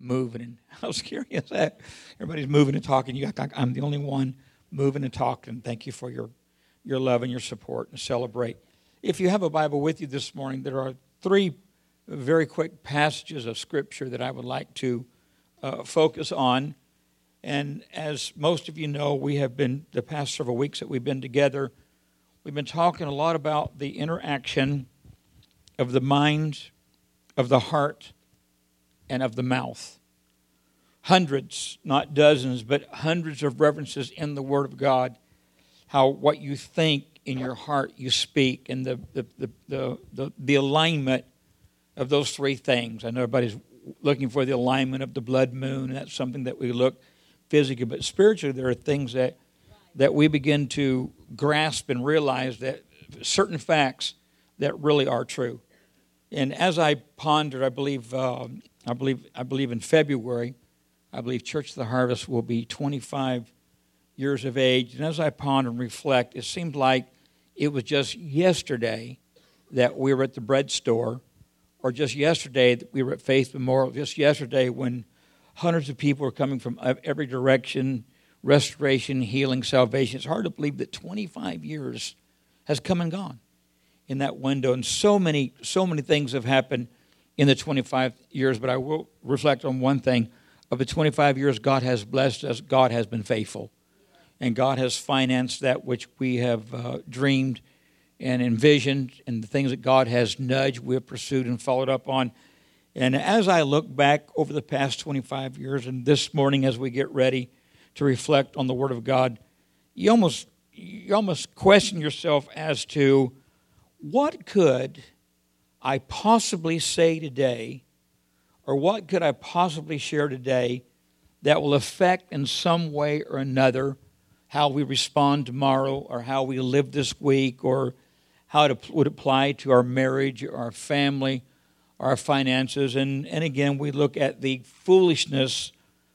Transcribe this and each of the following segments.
moving. And how scary is that? Everybody's moving and talking. You, got, I'm the only one moving and talking. Thank you for your, your love and your support and celebrate. If you have a Bible with you this morning, there are three very quick passages of Scripture that I would like to uh, focus on. And as most of you know, we have been, the past several weeks that we've been together, we've been talking a lot about the interaction of the mind, of the heart, and of the mouth. Hundreds, not dozens, but hundreds of references in the Word of God. How what you think in your heart you speak, and the, the, the, the, the, alignment of those three things. I know everybody's looking for the alignment of the blood moon, and that's something that we look physically, but spiritually, there are things that that we begin to grasp and realize that certain facts that really are true. And as I pondered, I believe, uh, I believe, I believe in February, I believe Church of the Harvest will be 25 years of age. And as I ponder and reflect, it seemed like it was just yesterday that we were at the bread store, or just yesterday that we were at Faith Memorial, just yesterday when hundreds of people were coming from every direction restoration, healing, salvation. It's hard to believe that 25 years has come and gone in that window. And so many, so many things have happened in the 25 years, but I will reflect on one thing. Of the 25 years God has blessed us, God has been faithful. And God has financed that which we have uh, dreamed and envisioned, and the things that God has nudged, we have pursued and followed up on. And as I look back over the past 25 years, and this morning as we get ready to reflect on the Word of God, you almost, you almost question yourself as to what could I possibly say today, or what could I possibly share today that will affect in some way or another how we respond tomorrow, or how we live this week, or how it would apply to our marriage, our family, our finances. And, and again, we look at the foolishness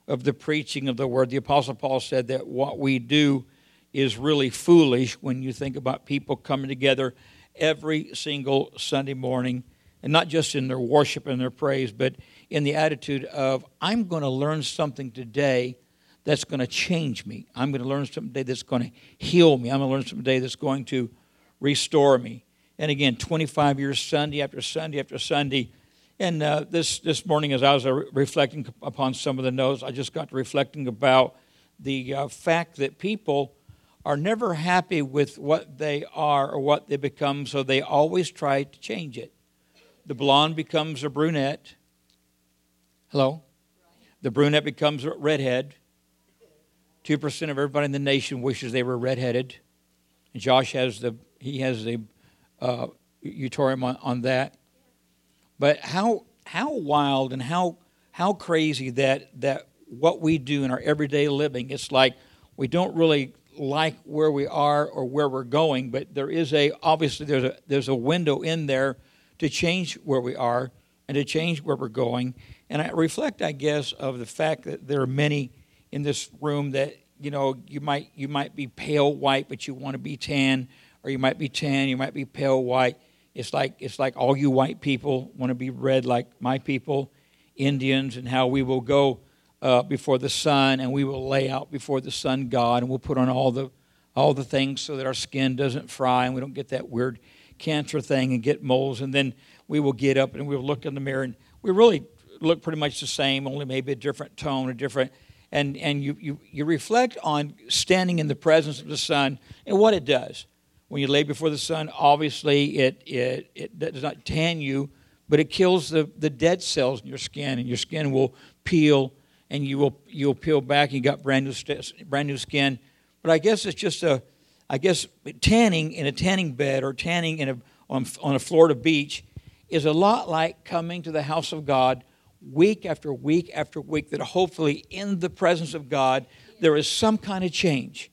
of the preaching of the word. The Apostle Paul said that what we do is really foolish when you think about people coming together every single Sunday morning, and not just in their worship and their praise, but in the attitude of, I'm going to learn something today that's going to change me. I'm going to learn something today that's going to heal me. I'm going to learn something today that's going to restore me. And again, 25 years, Sunday after Sunday after Sunday. And uh, this, this morning, as I was uh, reflecting upon some of the notes, I just got to reflecting about the uh, fact that people are never happy with what they are or what they become, so they always try to change it. The blonde becomes a brunette. Hello? The brunette becomes a redhead. 2% of everybody in the nation wishes they were redheaded. Josh has the, he has the uh, utorium on, on that. But how, how wild and how, how crazy that, that what we do in our everyday living, it's like we don't really like where we are or where we're going, but there is a obviously there's a there's a window in there to change where we are and to change where we're going. And I reflect, I guess, of the fact that there are many in this room that you know you might you might be pale white, but you want to be tan, or you might be tan, you might be pale white. It's like it's like all you white people want to be red, like my people, Indians, and how we will go uh, before the sun, and we will lay out before the sun God, and we'll put on all the all the things so that our skin doesn't fry and we don't get that weird cancer thing and get moles. And then we will get up and we'll look in the mirror, and we really look pretty much the same, only maybe a different tone, a different. And and you you you reflect on standing in the presence of the sun and what it does when you lay before the sun. Obviously, it it it does not tan you, but it kills the the dead cells in your skin, and your skin will peel and you will you'll peel back. and You got brand new brand new skin. But I guess it's just a, I guess tanning in a tanning bed or tanning in a on, on a Florida beach is a lot like coming to the house of God week after week after week. That hopefully in the presence of God there is some kind of change.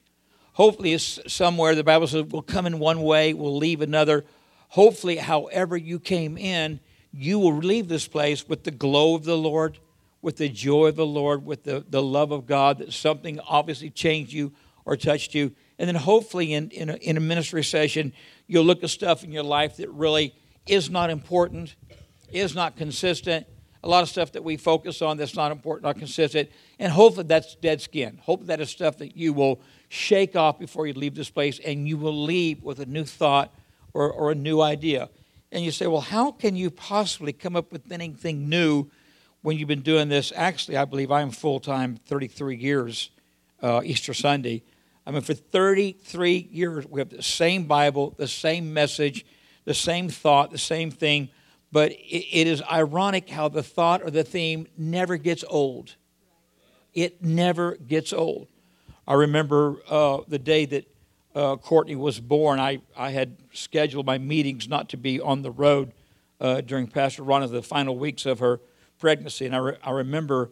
Hopefully, it's somewhere the Bible says we'll come in one way, we'll leave another. Hopefully, however you came in, you will leave this place with the glow of the Lord with the joy of the Lord, with the, the love of God, that something obviously changed you or touched you. And then hopefully in, in, a, in a ministry session, you'll look at stuff in your life that really is not important, is not consistent. a lot of stuff that we focus on that's not important, not consistent, and hopefully that's dead skin. Hopefully that is stuff that you will shake off before you leave this place and you will leave with a new thought or, or a new idea. And you say, well, how can you possibly come up with anything new when you've been doing this? Actually, I believe I'm full time 33 years, uh, Easter Sunday. I mean, for 33 years, we have the same Bible, the same message, the same thought, the same thing. But it, it is ironic how the thought or the theme never gets old. It never gets old. I remember uh, the day that uh, Courtney was born, I, I had scheduled my meetings not to be on the road uh, during Pastor Ronna's the final weeks of her pregnancy. And I, re- I remember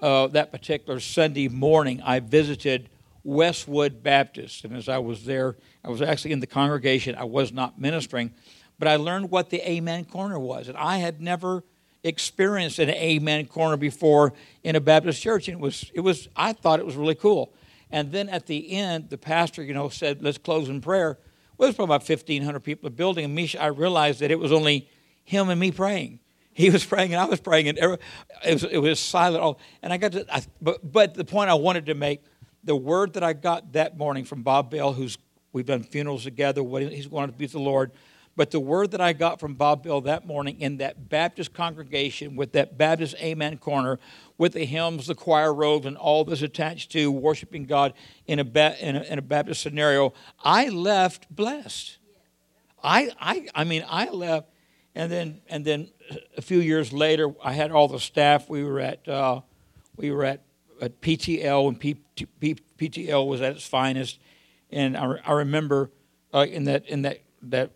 uh, that particular Sunday morning, I visited Westwood Baptist. And as I was there, I was actually in the congregation, I was not ministering, but I learned what the Amen Corner was. And I had never experienced an Amen Corner before in a Baptist church. And it was, it was I thought it was really cool. And then at the end, the pastor, you know, said, let's close in prayer. Well, there's probably about 1,500 people in the building. And me, I realized that it was only him and me praying. He was praying and I was praying, and it was, it was silent. All and I got to, I, but, but the point I wanted to make, the word that I got that morning from Bob Bell, who's we've done funerals together, what he's going to be with the Lord. But the word that I got from Bob Bell that morning in that Baptist congregation with that Baptist Amen corner with the hymns, the choir robes, and all this attached to worshiping God in a, in a, in a Baptist scenario, I left blessed. I, I, I mean, I left, and then, and then a few years later, I had all the staff. We were at, uh, we were at, at PTL when P, P, PTL was at its finest, and I, I remember uh, in that in that that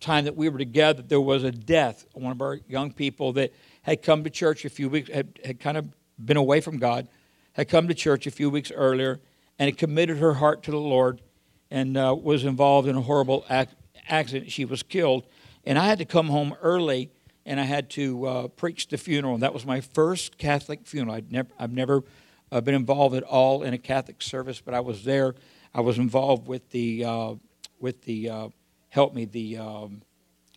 time that we were together, there was a death. One of our young people that had come to church a few weeks, had, had kind of been away from God, had come to church a few weeks earlier, and had committed her heart to the Lord and uh, was involved in a horrible ac- accident. She was killed. And I had to come home early and I had to uh, preach the funeral. And that was my first Catholic funeral. I'd never, I've never uh, been involved at all in a Catholic service, but I was there. I was involved with the, uh, with the uh, help me, the, um,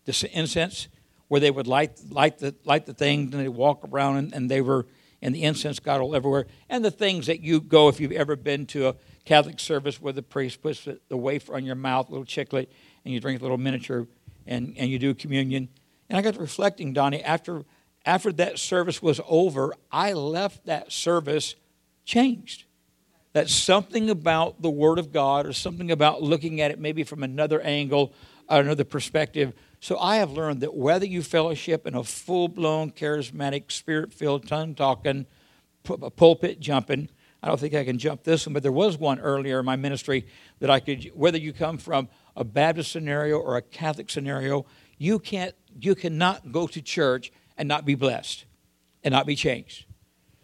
the incense where they would light, light, the, light the things and they'd walk around and, and they were, and the incense got all everywhere. And the things that you go, if you've ever been to a Catholic service where the priest puts the, wafer on your mouth, a little chiclet, and you drink a little miniature and, and you do communion. And I got to reflecting, Donnie, after, after that service was over, I left that service changed. That something about the Word of God or something about looking at it maybe from another angle, another perspective. So I have learned that whether you fellowship in a full blown, charismatic, spirit filled, tongue talking, pulpit jumping, I don't think I can jump this one, but there was one earlier in my ministry that I could, whether you come from a Baptist scenario or a Catholic scenario, you can't, you cannot go to church and not be blessed and not be changed.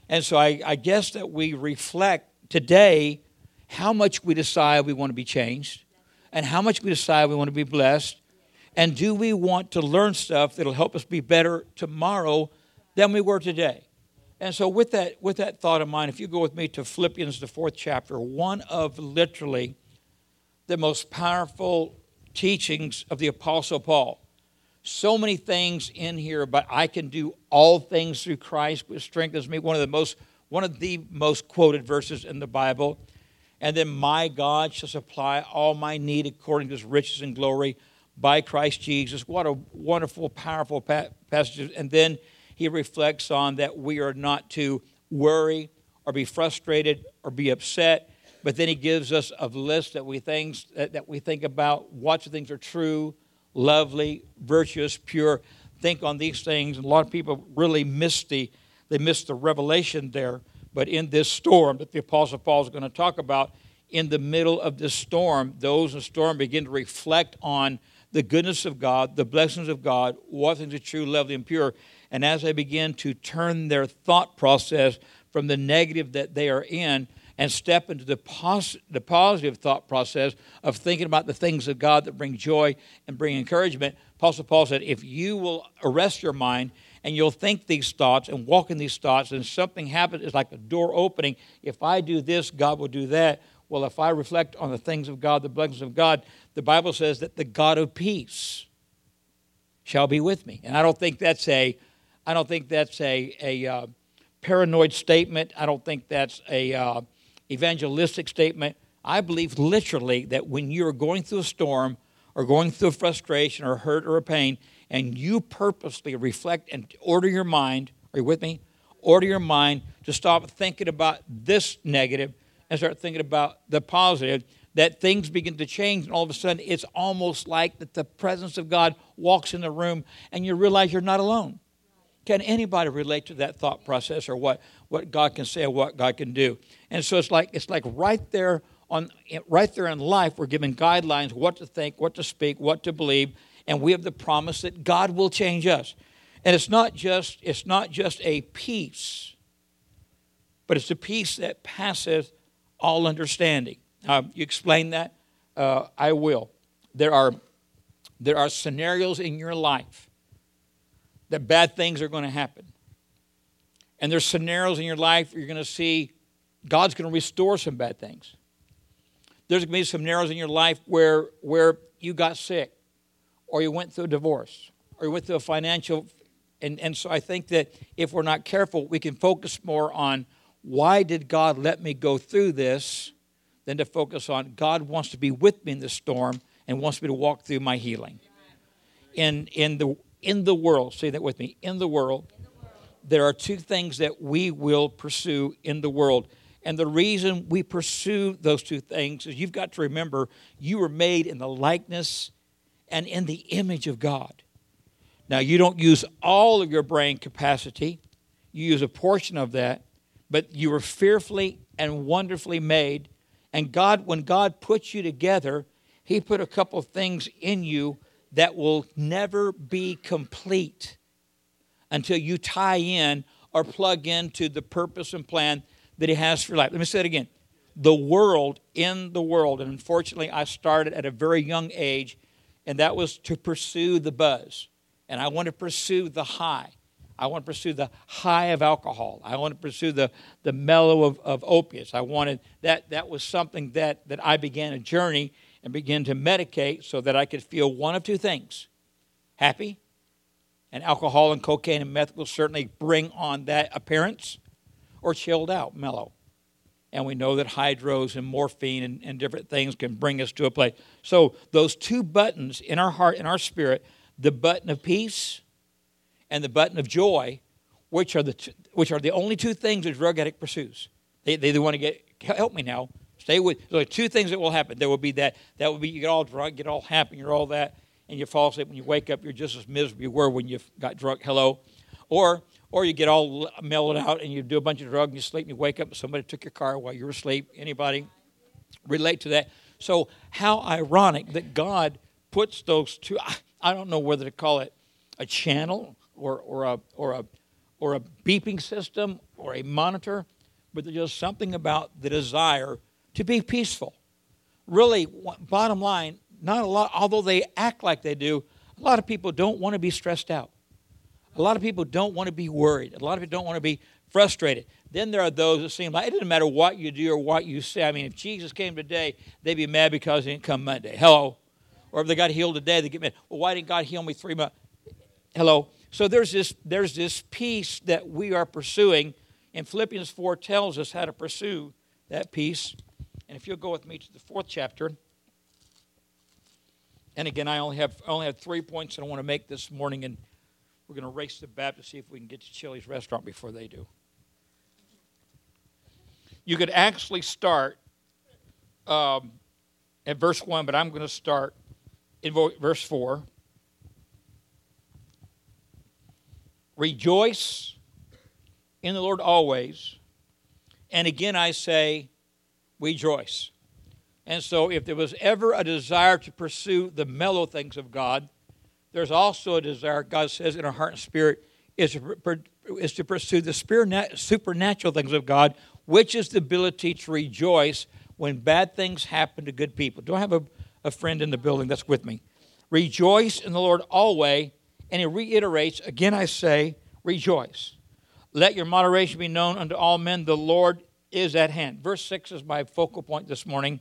And so I, I guess that we reflect today how much we decide we want to be changed and how much we decide we want to be blessed. And do we want to learn stuff that'll help us be better tomorrow than we were today? And so with that, with that thought in mind, if you go with me to Philippians, the fourth chapter, one of literally the most powerful teachings of the Apostle Paul. So many things in here, but I can do all things through Christ, which strengthens me. One of the most one of the most quoted verses in the Bible. And then, my God shall supply all my need according to his riches and glory by Christ Jesus. What a wonderful, powerful passage. And then he reflects on that we are not to worry or be frustrated or be upset. But then he gives us a list that we things that we think about. What things are true, lovely, virtuous, pure. Think on these things. And a lot of people really miss the they missed the revelation there. But in this storm that the Apostle Paul is going to talk about, in the middle of this storm, those in the storm begin to reflect on the goodness of God, the blessings of God, what things are true, lovely, and pure. And as they begin to turn their thought process from the negative that they are in and step into the, pos- the positive thought process of thinking about the things of God that bring joy and bring encouragement, Apostle Paul said, if you will arrest your mind and you'll think these thoughts and walk in these thoughts, and something happens, it's like a door opening. If I do this, God will do that. Well, if I reflect on the things of God, the blessings of God, the Bible says that the God of peace shall be with me. And I don't think that's a, I don't think that's a, a uh, paranoid statement. I don't think that's a uh, evangelistic statement. I believe literally that when you're going through a storm or going through a frustration or hurt or a pain, and you purposely reflect and order your mind, are you with me? Order your mind to stop thinking about this negative and start thinking about the positive, that things begin to change, and all of a sudden it's almost like that the presence of God walks in the room and you realize you're not alone. Can anybody relate to that thought process or what, what God can say or what God can do? And so it's like it's like right there on right there in life, we're given guidelines what to think, what to speak, what to believe, and we have the promise that God will change us. And it's not just it's not just a peace, but it's a peace that passes all understanding. Um, you explain that? Uh, I will. There are there are scenarios in your life that bad things are going to happen. And there's scenarios in your life you're going to see God's going to restore some bad things. There's going to be some scenarios in your life where, where you got sick, or you went through a divorce, or you went through a financial. And, and so I think that if we're not careful, we can focus more on why did God let me go through this than to focus on God wants to be with me in the storm and wants me to walk through my healing. In, in, the, in the world, say that with me, in the world, there are two things that we will pursue in the world. And the reason we pursue those two things is you've got to remember you were made in the likeness and in the image of God. Now, you don't use all of your brain capacity, you use a portion of that, but you were fearfully and wonderfully made. And God, when God puts you together, He put a couple of things in you that will never be complete until you tie in or plug into the purpose and plan that He has for life. Let me say it again. The world, in the world, and unfortunately, I started at a very young age, and that was to pursue the buzz. And I want to pursue the high. I want to pursue the high of alcohol. I want to pursue the, the mellow of, of opiates. I wanted that that was something that, that I began a journey and began to medicate so that I could feel one of two things happy. And alcohol and cocaine and meth will certainly bring on that appearance, or chilled out, mellow. And we know that hydros and morphine and, and different things can bring us to a place. So, those two buttons in our heart, in our spirit, the button of peace and the button of joy, which are the, which are the only two things a drug addict pursues. They, they, they want to get, help me now. Stay with, there are two things that will happen. There will be that, that will be you get all drunk, get all happy, you're all that, and you fall asleep. When you wake up, you're just as miserable you were when you got drunk. Hello. Or, or you get all mellowed out and you do a bunch of drugs and you sleep and you wake up and somebody took your car while you were asleep. Anybody relate to that? So, how ironic that God puts those two, I don't know whether to call it a channel or, or, a, or, a, or a beeping system or a monitor, but there's just something about the desire to be peaceful. Really, bottom line, not a lot, although they act like they do, a lot of people don't want to be stressed out. A lot of people don't want to be worried. A lot of people don't want to be frustrated. Then there are those that seem like it doesn't matter what you do or what you say. I mean, if Jesus came today, they'd be mad because he didn't come Monday. Hello. Or if they got healed today, they get mad. Well, why didn't God heal me three months? Hello. So there's this, there's this peace that we are pursuing, and Philippians 4 tells us how to pursue that peace. And if you'll go with me to the fourth chapter, and again, I only have only have three points that I want to make this morning, and we're going to race the Baptist to see if we can get to Chili's restaurant before they do. You could actually start um, at verse 1, but I'm going to start in verse 4. Rejoice in the Lord always. And again, I say, rejoice. And so, if there was ever a desire to pursue the mellow things of God, there's also a desire, God says, in our heart and spirit, is to, is to pursue the supernatural things of God, which is the ability to rejoice when bad things happen to good people. Do I have a, a friend in the building that's with me? Rejoice in the Lord always and he reiterates, again I say, rejoice. Let your moderation be known unto all men. The Lord is at hand. Verse 6 is my focal point this morning.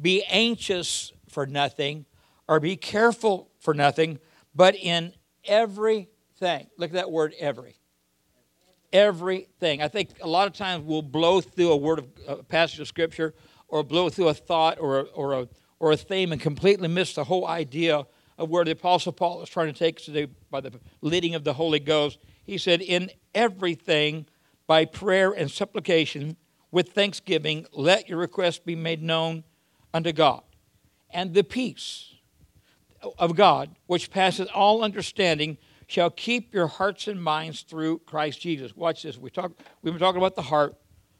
Be anxious for nothing, or be careful for nothing, but in everything. Look at that word every. everything. I think a lot of times we'll blow through a word of a passage of scripture or blow through a thought or or a or a theme and completely miss the whole idea of where the apostle Paul is trying to take us today by the leading of the Holy Ghost. He said, "In everything, by prayer and supplication, with thanksgiving, let your requests be made known unto God, and the peace of God, which passes all understanding." shall keep your hearts and minds through Christ Jesus. Watch this. We talk, we've been talking about the heart,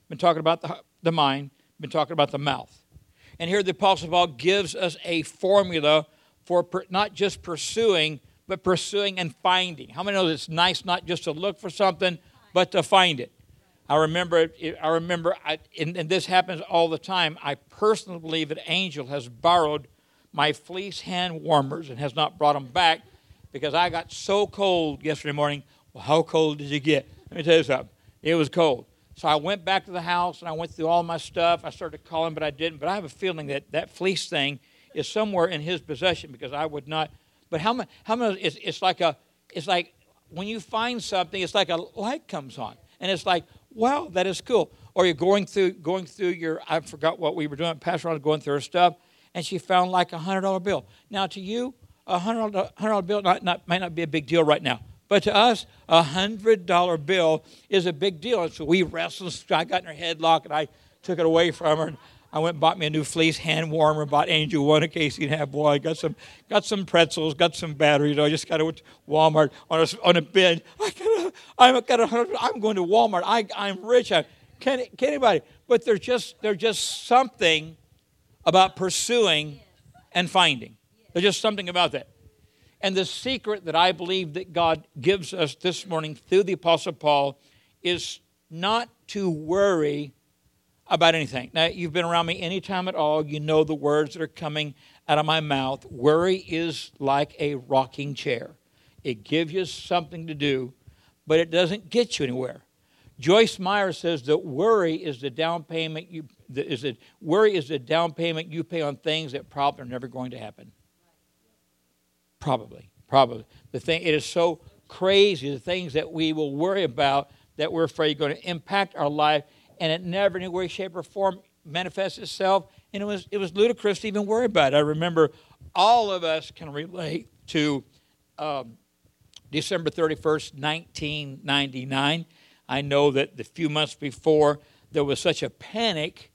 been talking about the, the mind, been talking about the mouth. And here the Apostle Paul gives us a formula for per, not just pursuing, but pursuing and finding. How many know that it's nice not just to look for something, but to find it? I remember, I remember, I, and, and this happens all the time. I personally believe that Angel has borrowed my fleece hand warmers and has not brought them back because I got so cold yesterday morning. Well, how cold did you get? Let me tell you something. It was cold. So I went back to the house and I went through all my stuff. I started calling, but I didn't. But I have a feeling that that fleece thing is somewhere in his possession because I would not. But how much? How much? It's, it's like a. It's like when you find something, it's like a light comes on, and it's like, wow, that is cool. Or you're going through going through your. I forgot what we were doing. Pastor was going through her stuff, and she found like a hundred dollar bill. Now to you, a hundred dollar bill not, not, might not be a big deal right now. But to us, a hundred dollar bill is a big deal. And so we wrestled. I got in her headlock and I took it away from her. And I went and bought me a new fleece hand warmer. Bought Angel one a case half. Boy, I got some, got some pretzels, got some batteries. I just got to Walmart on a, on a bin. I got I'm. I'm going to Walmart. I, I'm rich. I, can, can anybody? But there's just there's just something about pursuing and finding. There's just something about that. And the secret that I believe that God gives us this morning through the Apostle Paul is not to worry about anything. Now, you've been around me any time at all, you know the words that are coming out of my mouth. Worry is like a rocking chair, it gives you something to do, but it doesn't get you anywhere. Joyce Meyer says that worry is the down payment you is it worry is the down payment you pay on things that probably are never going to happen. Probably, probably. The thing it is so crazy the things that we will worry about that we're afraid are going to impact our life, and it never in any way, shape, or form manifests itself. And it was it was ludicrous to even worry about it. I remember all of us can relate to um, December thirty first, nineteen ninety nine. I know that the few months before there was such a panic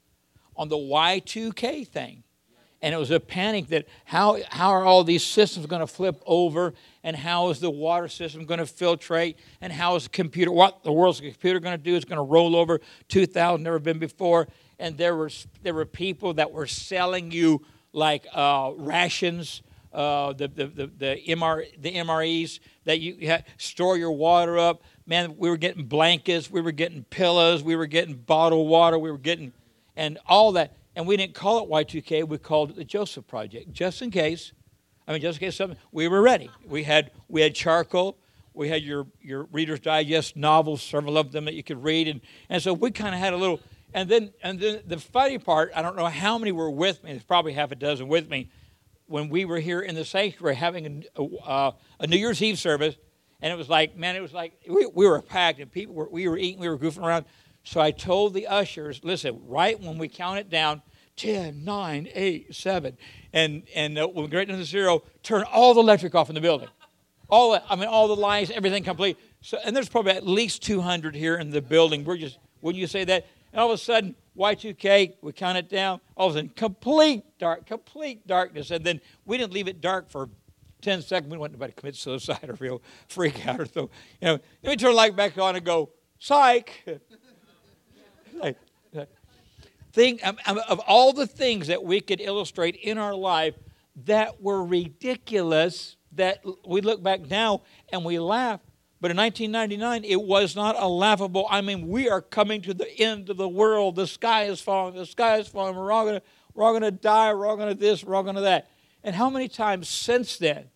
on the Y2K thing. And it was a panic that how, how are all these systems going to flip over? And how is the water system going to filtrate? And how is the computer what the world's computer going to do is going to roll over 2000 never been before. And there were there were people that were selling you like uh, rations uh, the, the, the, the, MR, the MREs that you had, store your water up. Man, we were getting blankets, we were getting pillows, we were getting bottled water, we were getting, and all that. And we didn't call it Y2K, we called it the Joseph Project, just in case. I mean, just in case something, we were ready. We had, we had charcoal, we had your, your Reader's Digest novels, several of them that you could read. And, and so we kind of had a little, and then, and then the funny part, I don't know how many were with me, there's probably half a dozen with me, when we were here in the sanctuary having a, uh, a New Year's Eve service. And it was like, man, it was like we, we were packed and people were, we were eating, we were goofing around. So I told the ushers, listen, right when we count it down, 10, 9, 8, 7, and, and uh, when we get to zero, turn all the electric off in the building. All I mean, all the lights, everything complete. So, and there's probably at least 200 here in the building. We're just, wouldn't you say that? And all of a sudden, Y2K, we count it down. All of a sudden, complete dark, complete darkness. And then we didn't leave it dark for 10 seconds. We didn't anybody to commit suicide or real freak out or so. You know, then we turn the light back on and go, psych. like, thing um, um, of all the things that we could illustrate in our life that were ridiculous that we look back now and we laugh but in 1999 it was not a laughable i mean we are coming to the end of the world. The sky is falling the sky is falling. We're all going to we're all to die. We're all going to this we're all going to that. And how many times since then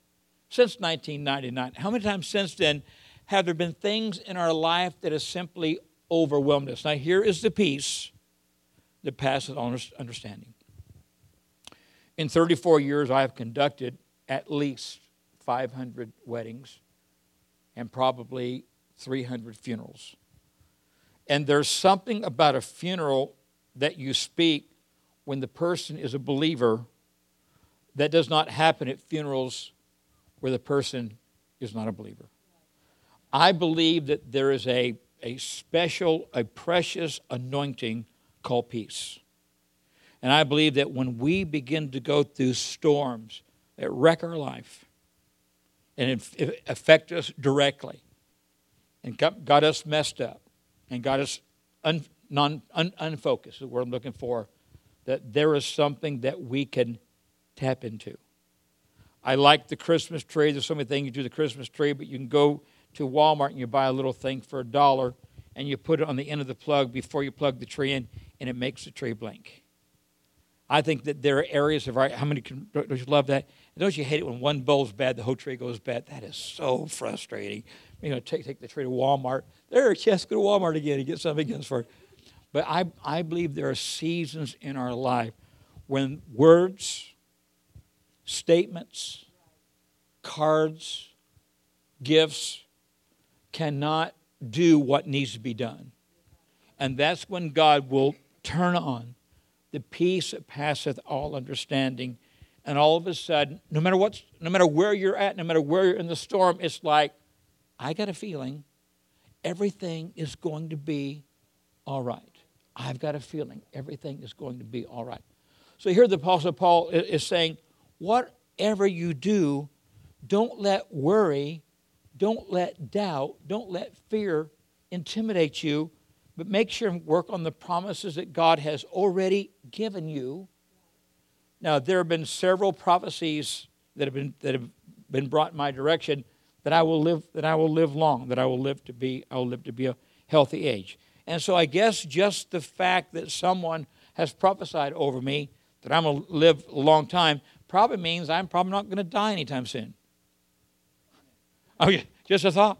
since 1999 how many times since then have there been things in our life that have simply overwhelmed us? Now here is the peace that passes understanding. In 34 years, I have conducted at least 500 weddings and probably 300 funerals. And there's something about a funeral that you speak when the person is a believer that does not happen at funerals where the person is not a believer. I believe that there is a, a special, a precious anointing called peace. And I believe that when we begin to go through storms that wreck our life and it affect us directly and got, us messed up and got us un, non, un, unfocused, is what I'm looking for, that there is something that we can tap into. I like the Christmas tree. There's so many things you do the Christmas tree, but you can go to Walmart and you buy a little thing for a dollar and you put it on the end of the plug before you plug the tree in, and it makes the tree blink. I think that there are areas of our, how many can, don't you love that? don't you hate it when one bulb's bad, the whole tree goes bad? That is so frustrating. You know, take, take the tree to Walmart. There, yes, go to Walmart again and get something else for it. But I, I believe there are seasons in our life when words, statements, cards, gifts cannot do what needs to be done. And that's when God will turn on the peace that passeth all understanding. And all of a sudden, no matter what, no matter where you're at, no matter where you're in the storm, it's like, I got a feeling everything is going to be all right. I've got a feeling everything is going to be all right. So here the Apostle Paul is saying, whatever you do, don't let worry, don't let doubt, don't let fear intimidate you, but make sure and work on the promises that God has already given you. Now, there have been several prophecies that have been, that have been brought in my direction that I will live, that I will live long, that I will live to be, I will live to be a healthy age. And so I guess just the fact that someone has prophesied over me that I'm going to live a long time probably means I'm probably not going to die anytime soon. Okay, just a thought.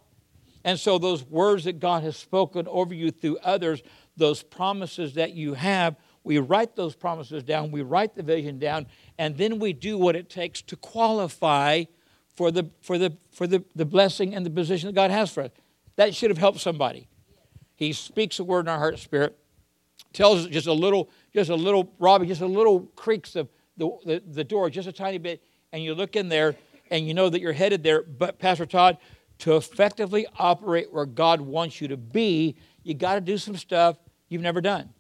And so, those words that God has spoken over you through others, those promises that you have, we write those promises down, we write the vision down, and then we do what it takes to qualify for the, for the, for the, the blessing and the position that God has for us. That should have helped somebody. He speaks a word in our heart spirit, tells us just a little, just a little, Robbie, just a little creaks of the, the, the door, just a tiny bit, and you look in there and you know that you're headed there. But, Pastor Todd, to effectively operate where God wants you to be, you got to do some stuff you've never done.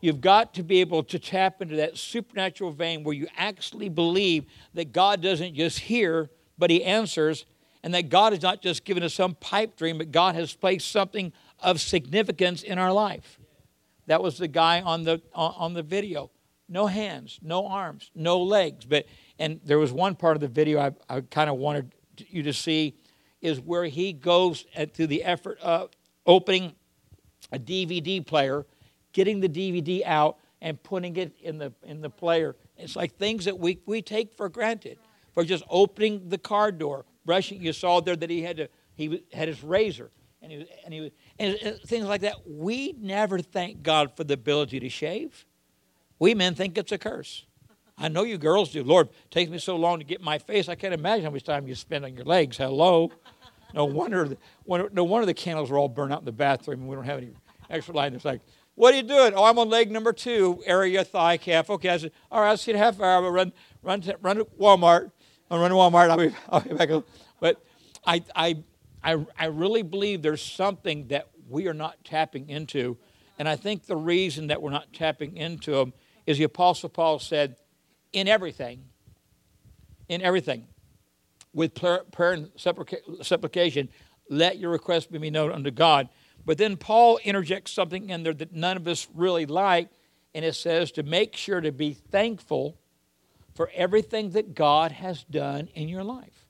You've got to be able to tap into that supernatural vein where you actually believe that God doesn't just hear, but He answers, and that God has not just given us some pipe dream, but God has placed something of significance in our life. That was the guy on the on the video. No hands, no arms, no legs. But and there was one part of the video I, I kind of wanted you to see is where he goes to the effort of opening a DVD player, getting the DVD out, and putting it in the in the player. It's like things that we, we take for granted. For just opening the car door, brushing. You saw there that he had to he had his razor, and he and he and things like that. We never thank God for the ability to shave. We men think it's a curse. I know you girls do. Lord, it takes me so long to get my face. I can't imagine how much time you spend on your legs. Hello. No wonder, the, no wonder the candles are all burned out in the bathroom and we don't have any extra light. It's like, what are you doing? Oh, I'm on leg number two, area, thigh, calf. Okay, I said, all right, I'll see you in a half hour. I'll run, run, to, run to Walmart. I'll run to Walmart. I'll be, I'll be back. But I, I, I, I really believe there's something that we are not tapping into. And I think the reason that we're not tapping into them is the Apostle Paul said, in everything, in everything, with prayer and supplication, let your request be made known unto God. But then Paul interjects something in there that none of us really like, and it says to make sure to be thankful for everything that God has done in your life.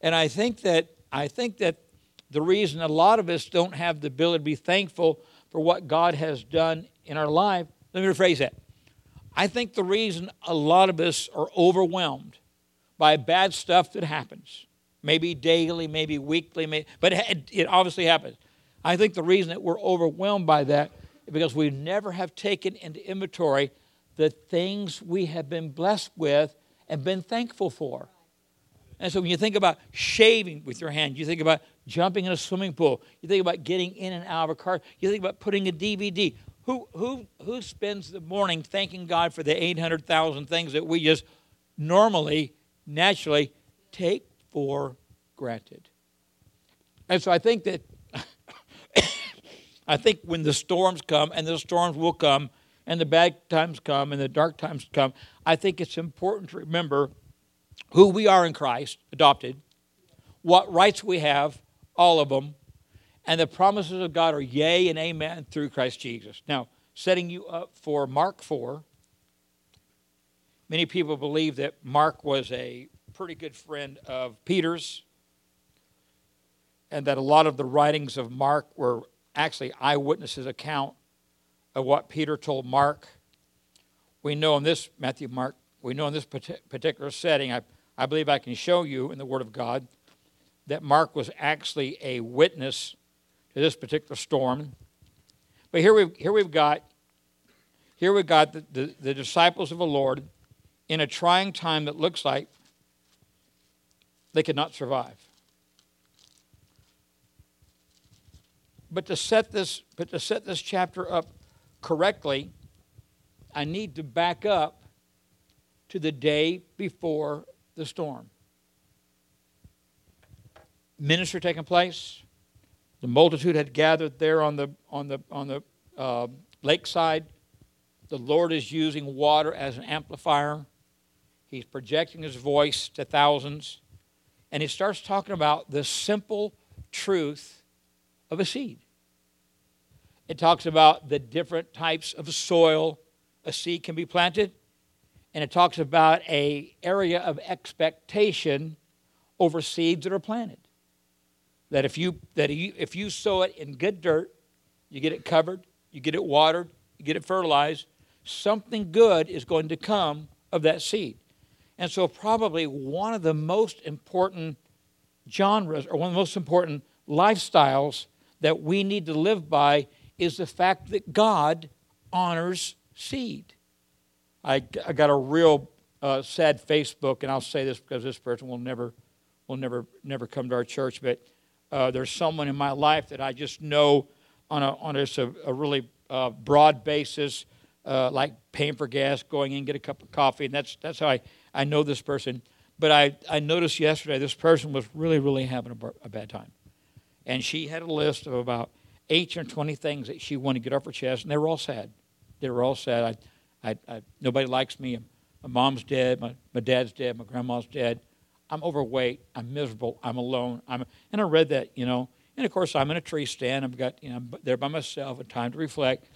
And I think that I think that the reason a lot of us don't have the ability to be thankful for what God has done in our life, let me rephrase that. I think the reason a lot of us are overwhelmed by bad stuff that happens. Maybe daily, maybe weekly, maybe, but it, it obviously happens. I think the reason that we're overwhelmed by that is because we never have taken into inventory the things we have been blessed with and been thankful for. And so when you think about shaving with your hand, you think about jumping in a swimming pool. You think about getting in and out of a car. You think about putting a DVD. Who, who, who spends the morning thanking God for the 800,000 things that we just normally, naturally take for granted? And so I think that, I think when the storms come, and the storms will come, and the bad times come, and the dark times come, I think it's important to remember who we are in Christ, adopted, what rights we have, all of them, and the promises of God are yea and amen through Christ Jesus. Now, setting you up for Mark 4, many people believe that Mark was a pretty good friend of Peter's, and that a lot of the writings of Mark were actually eyewitnesses' account of what Peter told Mark. We know in this, Matthew, Mark, we know in this particular setting, I, I believe I can show you in the Word of God that Mark was actually a witness to this particular storm. But here we've, here we've got, here we've got the, the, the disciples of the Lord in a trying time that looks like they could not survive. But to set this, but to set this chapter up correctly, I need to back up to the day before the storm. Ministry taking place. The multitude had gathered there on the on the on the uh, lakeside. The Lord is using water as an amplifier. He's projecting his voice to thousands. And he starts talking about the simple truth of a seed. It talks about the different types of soil a seed can be planted and it talks about a area of expectation over seeds that are planted. That if you that if you sow it in good dirt, you get it covered, you get it watered, you get it fertilized, something good is going to come of that seed. And so probably one of the most important genres or one of the most important lifestyles that we need to live by is the fact that God honors seed. I, I got a real uh, sad Facebook, and I'll say this because this person will never, will never, never come to our church. But uh, there's someone in my life that I just know on a on a, a really uh, broad basis, uh, like paying for gas, going in get a cup of coffee, and that's that's how I, I know this person. But I, I noticed yesterday this person was really really having a, a bad time, and she had a list of about eight or twenty things that she wanted to get off her chest, and they were all sad. They were all sad. I I, I, nobody likes me. My mom's dead. My, my dad's dead. My grandma's dead. I'm overweight. I'm miserable. I'm alone. I'm, and I read that, you know. And of course, I'm in a tree stand. I've got, you know, I'm there by myself, a time to reflect.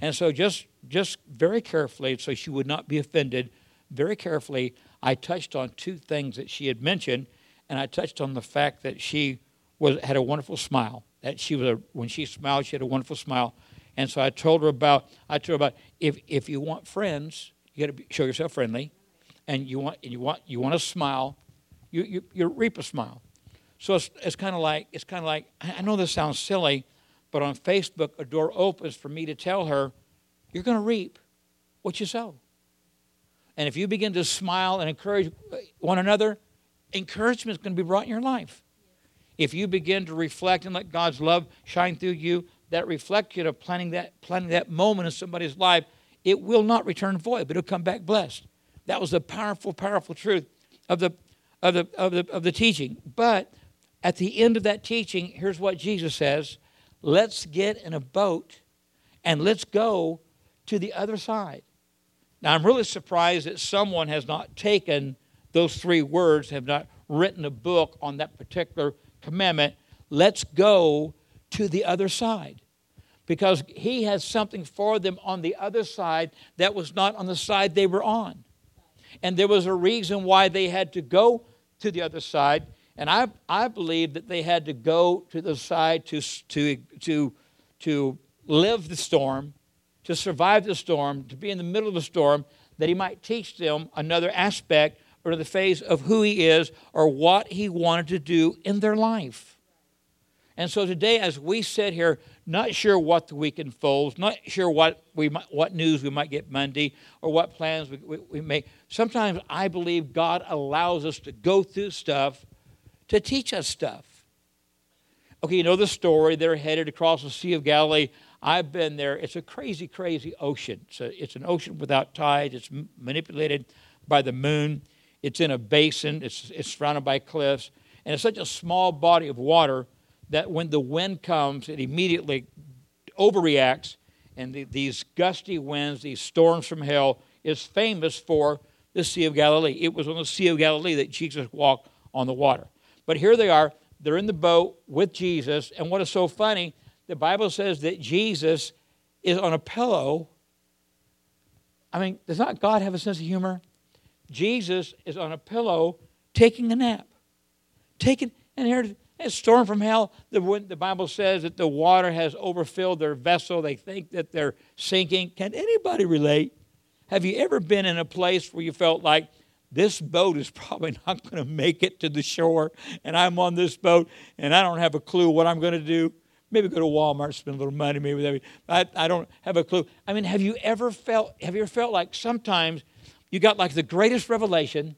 And so, just, just very carefully, so she would not be offended, very carefully, I touched on two things that she had mentioned, and I touched on the fact that she was had a wonderful smile. That she was a, when she smiled, she had a wonderful smile. And so I told her about I told her about if if you want friends, you got to show yourself friendly, and you want and you want you want to smile, you you, you reap a smile. So it's, it's kind of like it's kind of like I know this sounds silly, but on Facebook a door opens for me to tell her, you're going to reap what you sow. And if you begin to smile and encourage one another, encouragement is going to be brought in your life. If you begin to reflect and let God's love shine through you, that reflection of planting that, planting that moment in somebody's life, it will not return void, but it'll come back blessed. That was the powerful, powerful truth of the, of the, of the, of the teaching. But at the end of that teaching, here's what Jesus says let's get in a boat and let's go to the other side. Now, I'm really surprised that someone has not taken those three words, have not written a book on that particular commandment. Let's go to the other side because he has something for them on the other side that was not on the side they were on. And there was a reason why they had to go to the other side. And I, I believe that they had to go to the side to, to, to, to live the storm, to survive the storm, to be in the middle of the storm, that he might teach them another aspect or the phase of who he is or what he wanted to do in their life. And so today, as we sit here, not sure what the week unfolds, not sure what we might, what news we might get Monday or what plans we, we, we make. Sometimes I believe God allows us to go through stuff to teach us stuff. Okay, you know the story. They're headed across the Sea of Galilee. I've been there. It's a crazy, crazy ocean. It's, it's an ocean without tides. It's manipulated by the moon. It's in a basin. It's, it's surrounded by cliffs. And it's such a small body of water that when the wind comes, it immediately overreacts. And the, these gusty winds, these storms from hell, is famous for the Sea of Galilee. It was on the Sea of Galilee that Jesus walked on the water. But here they are. They're in the boat with Jesus. And what is so funny, the Bible says that Jesus is on a pillow. I mean, does not God have a sense of humor? Jesus is on a pillow taking a nap. Taking, and here, a storm from hell. The, the Bible says that the water has overfilled their vessel. They think that they're sinking. Can anybody relate? Have you ever been in a place where you felt like this boat is probably not going to make it to the shore, and I'm on this boat, and I don't have a clue what I'm going to do? Maybe go to Walmart, spend a little money, maybe that. I, I don't have a clue. I mean, have you ever felt? Have you ever felt like sometimes you got like the greatest revelation?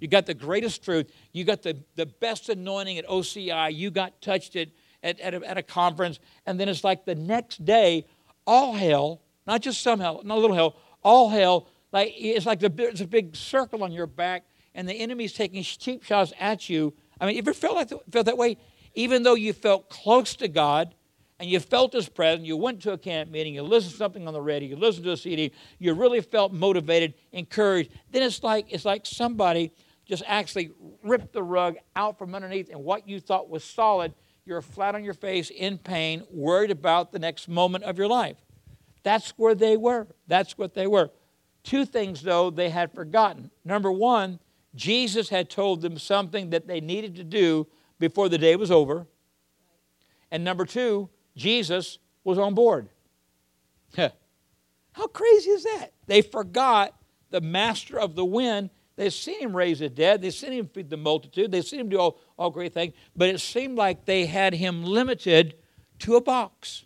You got the greatest truth. You got the, the best anointing at OCI. You got touched it at, at, a, at a conference. And then it's like the next day, all hell, not just some hell, not a little hell, all hell, like it's like the, there's a big circle on your back and the enemy's taking cheap shots at you. I mean, you ever felt, like, felt that way? Even though you felt close to God, and you felt his presence, you went to a camp meeting, you listened to something on the radio, you listened to a CD, you really felt motivated, encouraged, then it's like it's like somebody just actually ripped the rug out from underneath, and what you thought was solid, you're flat on your face in pain, worried about the next moment of your life. That's where they were. That's what they were. Two things, though, they had forgotten. Number one, Jesus had told them something that they needed to do before the day was over. And number two, Jesus was on board. How crazy is that? They forgot the master of the wind They've seen him raise the dead. They've seen him feed the multitude. They've seen him do all, all great things. But it seemed like they had him limited to a box.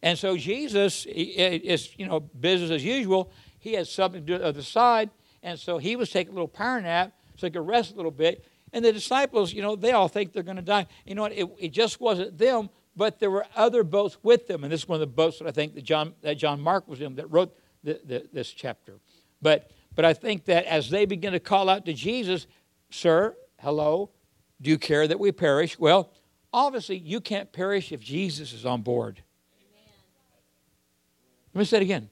And so Jesus is, you know, business as usual. He had something to do on the side. And so he was taking a little power nap so he could rest a little bit. And the disciples, you know, they all think they're going to die. You know what? It, it just wasn't them, but there were other boats with them. And this is one of the boats that I think that John, that John Mark was in that wrote the, the, this chapter. But but I think that as they begin to call out to Jesus, Sir, hello, do you care that we perish? Well, obviously, you can't perish if Jesus is on board. Amen. Let me say it again.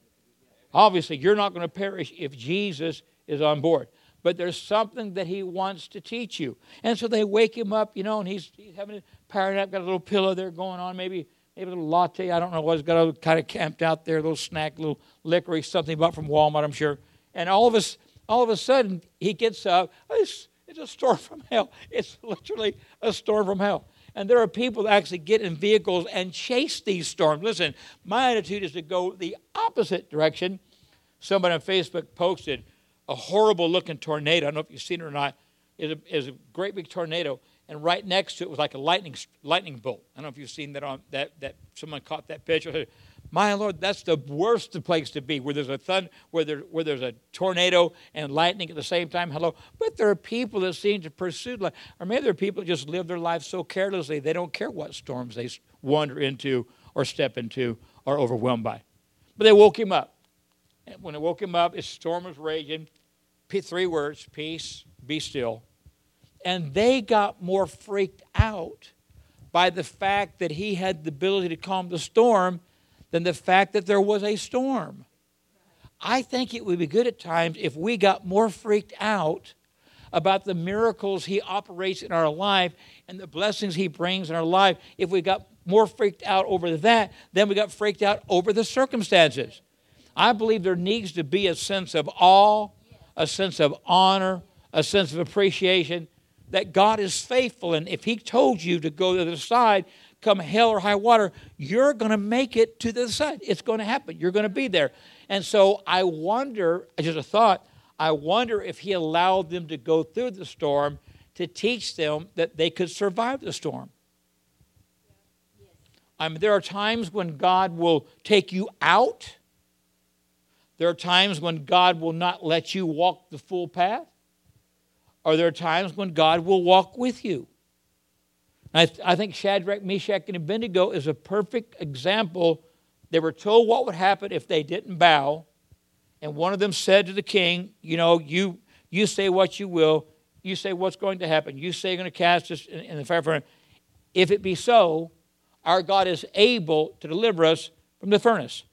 Obviously, you're not going to perish if Jesus is on board. But there's something that he wants to teach you. And so they wake him up, you know, and he's, he's having a power nap, got a little pillow there going on, maybe maybe a little latte, I don't know what, he's got a kind of camped out there, a little snack, a little licorice, something bought from Walmart, I'm sure. And all of all of a sudden, he gets up. Oh, it's, it's a storm from hell. It's literally a storm from hell. And there are people that actually get in vehicles and chase these storms. Listen, my attitude is to go the opposite direction. Somebody on Facebook posted a horrible looking tornado. I don't know if you've seen it or not. A, is a great big tornado, and right next to it was like a lightning lightning bolt. I don't know if you've seen that on that that someone caught that picture. My Lord, that's the worst place to be, where there's a thund, where, there, where there's a tornado and lightning at the same time. Hello, but there are people that seem to pursue life, or maybe there are people that just live their life so carelessly they don't care what storms they wander into or step into or overwhelmed by. But they woke him up. And when they woke him up, his storm was raging. Three words: peace, be still. And they got more freaked out by the fact that he had the ability to calm the storm than the fact that there was a storm. I think it would be good at times if we got more freaked out about the miracles He operates in our life and the blessings He brings in our life. If we got more freaked out over that than we got freaked out over the circumstances. I believe there needs to be a sense of awe, a sense of honor, a sense of appreciation that God is faithful. And if He told you to go to the side, come hell or high water, you're going to make it to the side. It's going to happen. You're going to be there. And so I wonder, just a thought, I wonder if he allowed them to go through the storm to teach them that they could survive the storm. I mean, there are times when God will take you out. There are times when God will not let you walk the full path. Or there are times when God will walk with you. I, th- I think Shadrach, Meshach, and Abednego is a perfect example. They were told what would happen if they didn't bow. And one of them said to the king, You know, you, you say what you will. You say what's going to happen. You say you're going to cast us in, in the fire furnace. If it be so, our God is able to deliver us from the furnace.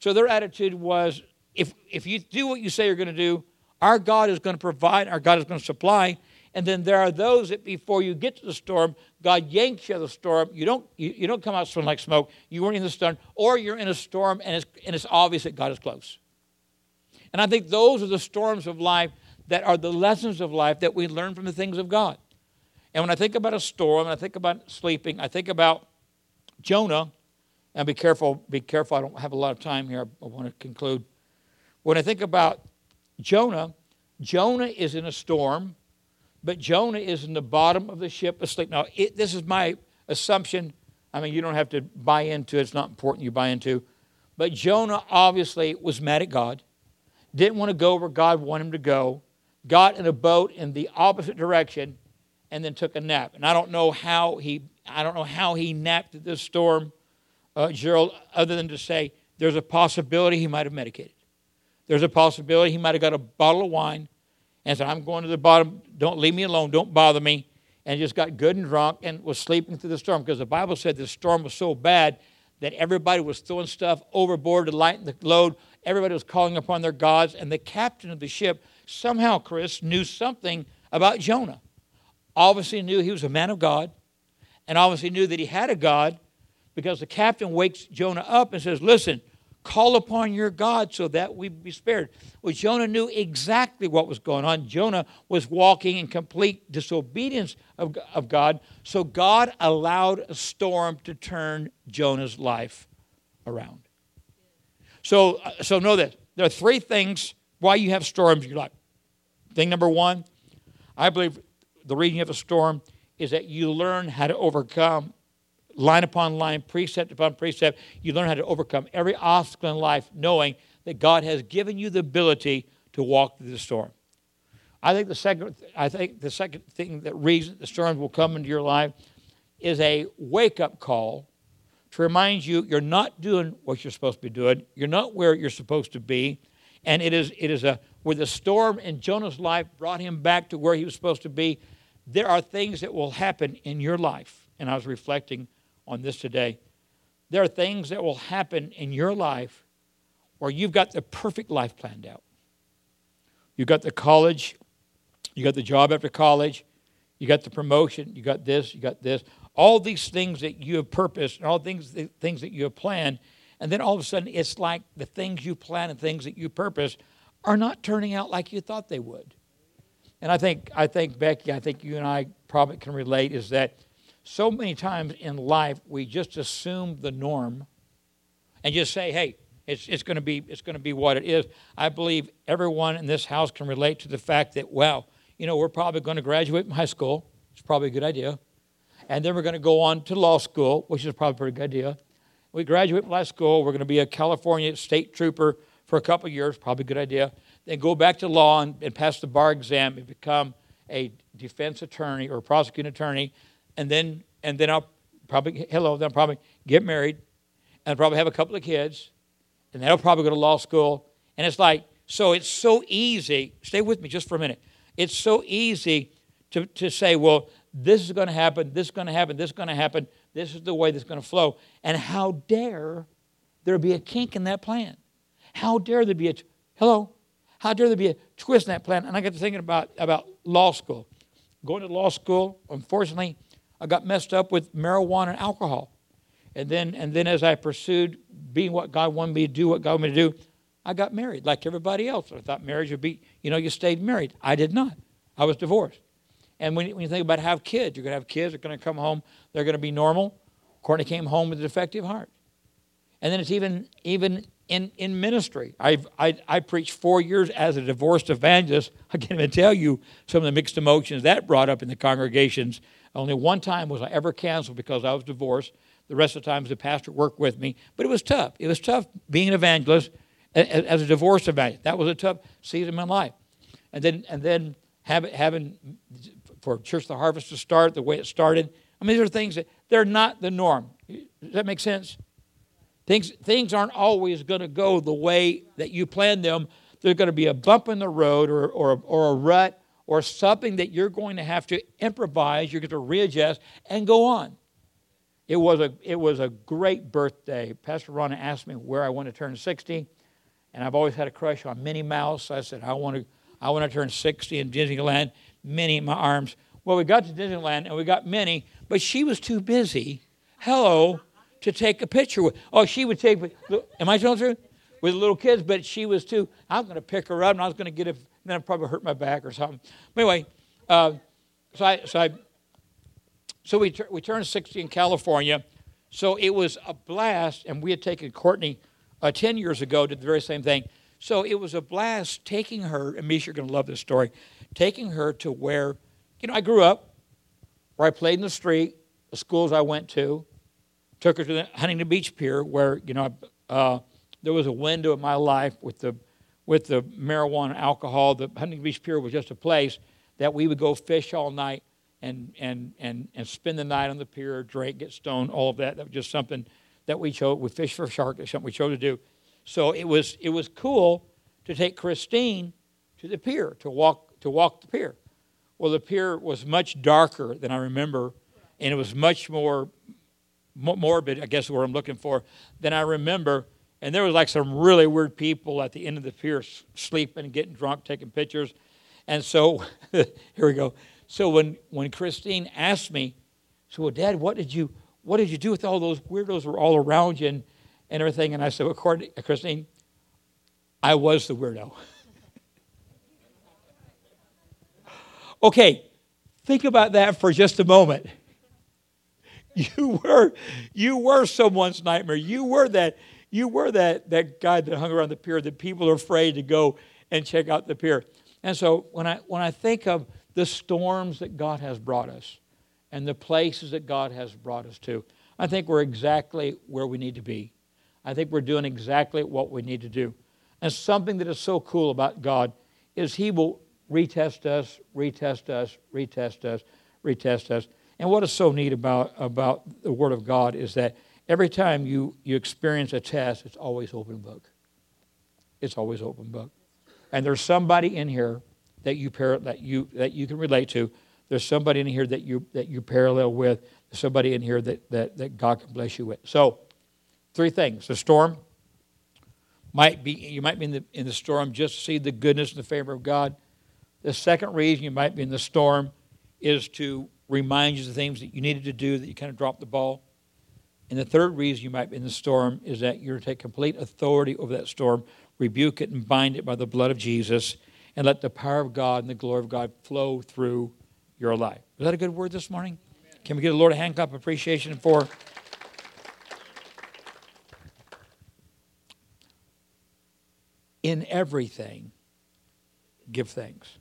So their attitude was if, if you do what you say you're going to do, our God is going to provide, our God is going to supply. And then there are those that before you get to the storm, God yanks you out of the storm. You don't, you, you don't come out smelling like smoke. You weren't in the storm, or you're in a storm and it's, and it's obvious that God is close. And I think those are the storms of life that are the lessons of life that we learn from the things of God. And when I think about a storm, I think about sleeping, I think about Jonah, and be careful, be careful, I don't have a lot of time here, I want to conclude. When I think about Jonah, Jonah is in a storm, but Jonah is in the bottom of the ship asleep. Now, it, this is my assumption. I mean, you don't have to buy into it, it's not important you buy into. But Jonah obviously was mad at God, didn't want to go where God wanted him to go, got in a boat in the opposite direction, and then took a nap. And I don't know how he I don't know how he napped this storm, uh, Gerald, other than to say there's a possibility he might have medicated. There's a possibility he might have got a bottle of wine and said, I'm going to the bottom. Don't leave me alone. Don't bother me. And just got good and drunk and was sleeping through the storm because the Bible said the storm was so bad that everybody was throwing stuff overboard to lighten the load. Everybody was calling upon their gods. And the captain of the ship somehow, Chris, knew something about Jonah. Obviously knew he was a man of God and obviously knew that he had a God because the captain wakes Jonah up and says, Listen, call upon your God so that we be spared. Well, Jonah knew exactly what was going on. Jonah was walking in complete disobedience of, of God, so God allowed a storm to turn Jonah's life around. So, uh, so know this there are three things why you have storms in your life. Thing number one, I believe the reason you have a storm is that you learn how to overcome line upon line, precept upon precept. You learn how to overcome every obstacle in life, knowing that God has given you the ability to walk through the storm. I think the second, I think the second thing that reason the storms will come into your life is a wake up call to remind you you're not doing what you're supposed to be doing. You're not where you're supposed to be. And it is, it is a, where the storm in Jonah's life brought him back to where he was supposed to be there are things that will happen in your life, and I was reflecting on this today. There are things that will happen in your life where you've got the perfect life planned out. You've got the college, you got the job after college, you got the promotion, you got this, you got this. All these things that you have purposed, and all things, things that you have planned, and then all of a sudden it's like the things you plan and things that you purpose are not turning out like you thought they would. And I think, I think, Becky, I think you and I probably can relate is that so many times in life we just assume the norm and just say, hey, it's, it's going to be it's going to be what it is. I believe everyone in this house can relate to the fact that well, you know, we're probably going to graduate from high school. It's probably a good idea, and then we're going to go on to law school, which is probably a pretty good idea. We graduate from law school. We're going to be a California state trooper for a couple of years. Probably a good idea then go back to law and, and pass the bar exam and become a defense attorney or a prosecuting attorney, and then and then I'll probably hello, then I'll probably get married, and I'll probably have a couple of kids, and then I'll probably go to law school. And it's like, so it's so easy. Stay with me just for a minute. It's so easy to, to say, well, this is going to happen, this is going to happen, this is going to happen, this is the way that's going to flow. And how dare there be a kink in that plan? How dare there be a, hello, how dare there be a twist in that plan? And I got to thinking about, about law school. Going to law school, unfortunately, I got messed up with marijuana and alcohol. And then, and then as I pursued being what God wanted me to do, what God wanted me to do, I got married like everybody else. I thought marriage would be, you know, you stayed married. I did not. I was divorced. And when, when you think about have kids, you're going to have kids, they're going to come home, they're going to be normal. Courtney came home with a defective heart. And then it's even, even in, in ministry. I've, I, I preached four years as a divorced evangelist. I can't even tell you some of the mixed emotions that brought up in the congregations. Only one time was I ever canceled because I was divorced. The rest of the times the pastor worked with me. But it was tough. It was tough being an evangelist as a divorced evangelist. That was a tough season in my life. And then, and then having, for Church the Harvest to start the way it started, I mean, these are things that they're not the norm. Does that make sense? Things, things aren't always going to go the way that you planned them. There's going to be a bump in the road or, or, or a rut or something that you're going to have to improvise, you're going to readjust and go on. It was a, it was a great birthday. Pastor Ron asked me where I want to turn 60, and I've always had a crush on Minnie Mouse. I said, I want to, I want to turn 60 in Disneyland, Minnie in my arms. Well, we got to Disneyland and we got Minnie, but she was too busy. Hello to take a picture with. Oh, she would take. Am I telling the truth? With little kids, but she was too. I was going to pick her up, and I was going to get it. Then I'd probably hurt my back or something. But anyway, uh, so I, so I, so we we turned 60 in California. So it was a blast, and we had taken Courtney uh, 10 years ago, did the very same thing. So it was a blast taking her, and Misha, you're going to love this story, taking her to where, you know, I grew up, where I played in the street, the schools I went to, took her to the Huntington Beach Pier where, you know, uh, there was a window in my life with the, with the marijuana alcohol. The Huntington Beach Pier was just a place that we would go fish all night and, and, and, and spend the night on the pier, drink, get stoned, all of that. That was just something that we chose. We fish for shark. That's something we chose to do. So it was, it was cool to take Christine to the pier, to walk, to walk the pier. Well, the pier was much darker than I remember, and it was much more morbid, I guess is what I'm looking for, than I remember. And there was like some really weird people at the end of the pier sleeping, getting drunk, taking pictures. And so, here we go. So when, when Christine asked me, so well, Dad, what did you what did you do with all those weirdos were all around you and, and everything? And I said, according to uh, Christine, I was the weirdo. okay, think about that for just a moment. You were, you were someone's nightmare. You were that, you were that, that guy that hung around the pier that people are afraid to go and check out the pier. And so when I, when I think of the storms that God has brought us and the places that God has brought us to, I think we're exactly where we need to be. I think we're doing exactly what we need to do. And something that is so cool about God is He will retest us, retest us, retest us, retest us. And what is so neat about, about the Word of God is that every time you, you experience a test, it's always open book. It's always open book. And there's somebody in here that you, par- that you, that you can relate to. There's somebody in here that you, that you parallel with. There's somebody in here that, that, that God can bless you with. So, three things. The storm might be, you might be in the, in the storm just to see the goodness and the favor of God. The second reason you might be in the storm is to remind you of the things that you needed to do that you kind of dropped the ball. And the third reason you might be in the storm is that you're to take complete authority over that storm, rebuke it, and bind it by the blood of Jesus, and let the power of God and the glory of God flow through your life. Is that a good word this morning? Amen. Can we give the Lord a hand clap of appreciation for? In everything, give thanks.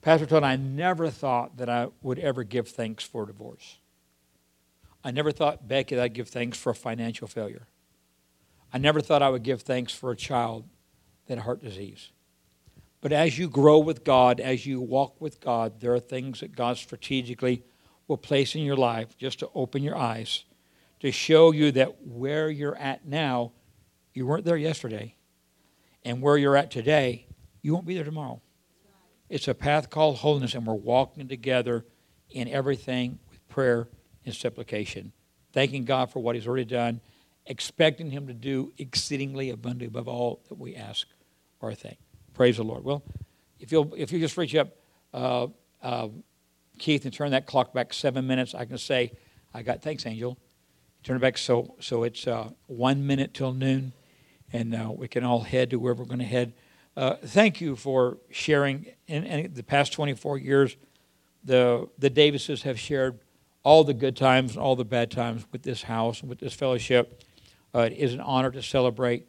Pastor told I never thought that I would ever give thanks for divorce. I never thought, Becky, that I'd give thanks for a financial failure. I never thought I would give thanks for a child that had heart disease. But as you grow with God, as you walk with God, there are things that God strategically will place in your life just to open your eyes, to show you that where you're at now, you weren't there yesterday. And where you're at today, you won't be there tomorrow. It's a path called holiness, and we're walking together in everything with prayer and supplication, thanking God for what He's already done, expecting Him to do exceedingly abundantly above all that we ask or think. Praise the Lord. Well, if you'll if you just reach up, uh, uh, Keith, and turn that clock back seven minutes, I can say, I got thanks, Angel. Turn it back so so it's uh, one minute till noon, and uh, we can all head to wherever we're going to head. Uh, thank you for sharing. In, in, the past 24 years, the, the Davises have shared all the good times and all the bad times with this house and with this fellowship. Uh, it is an honor to celebrate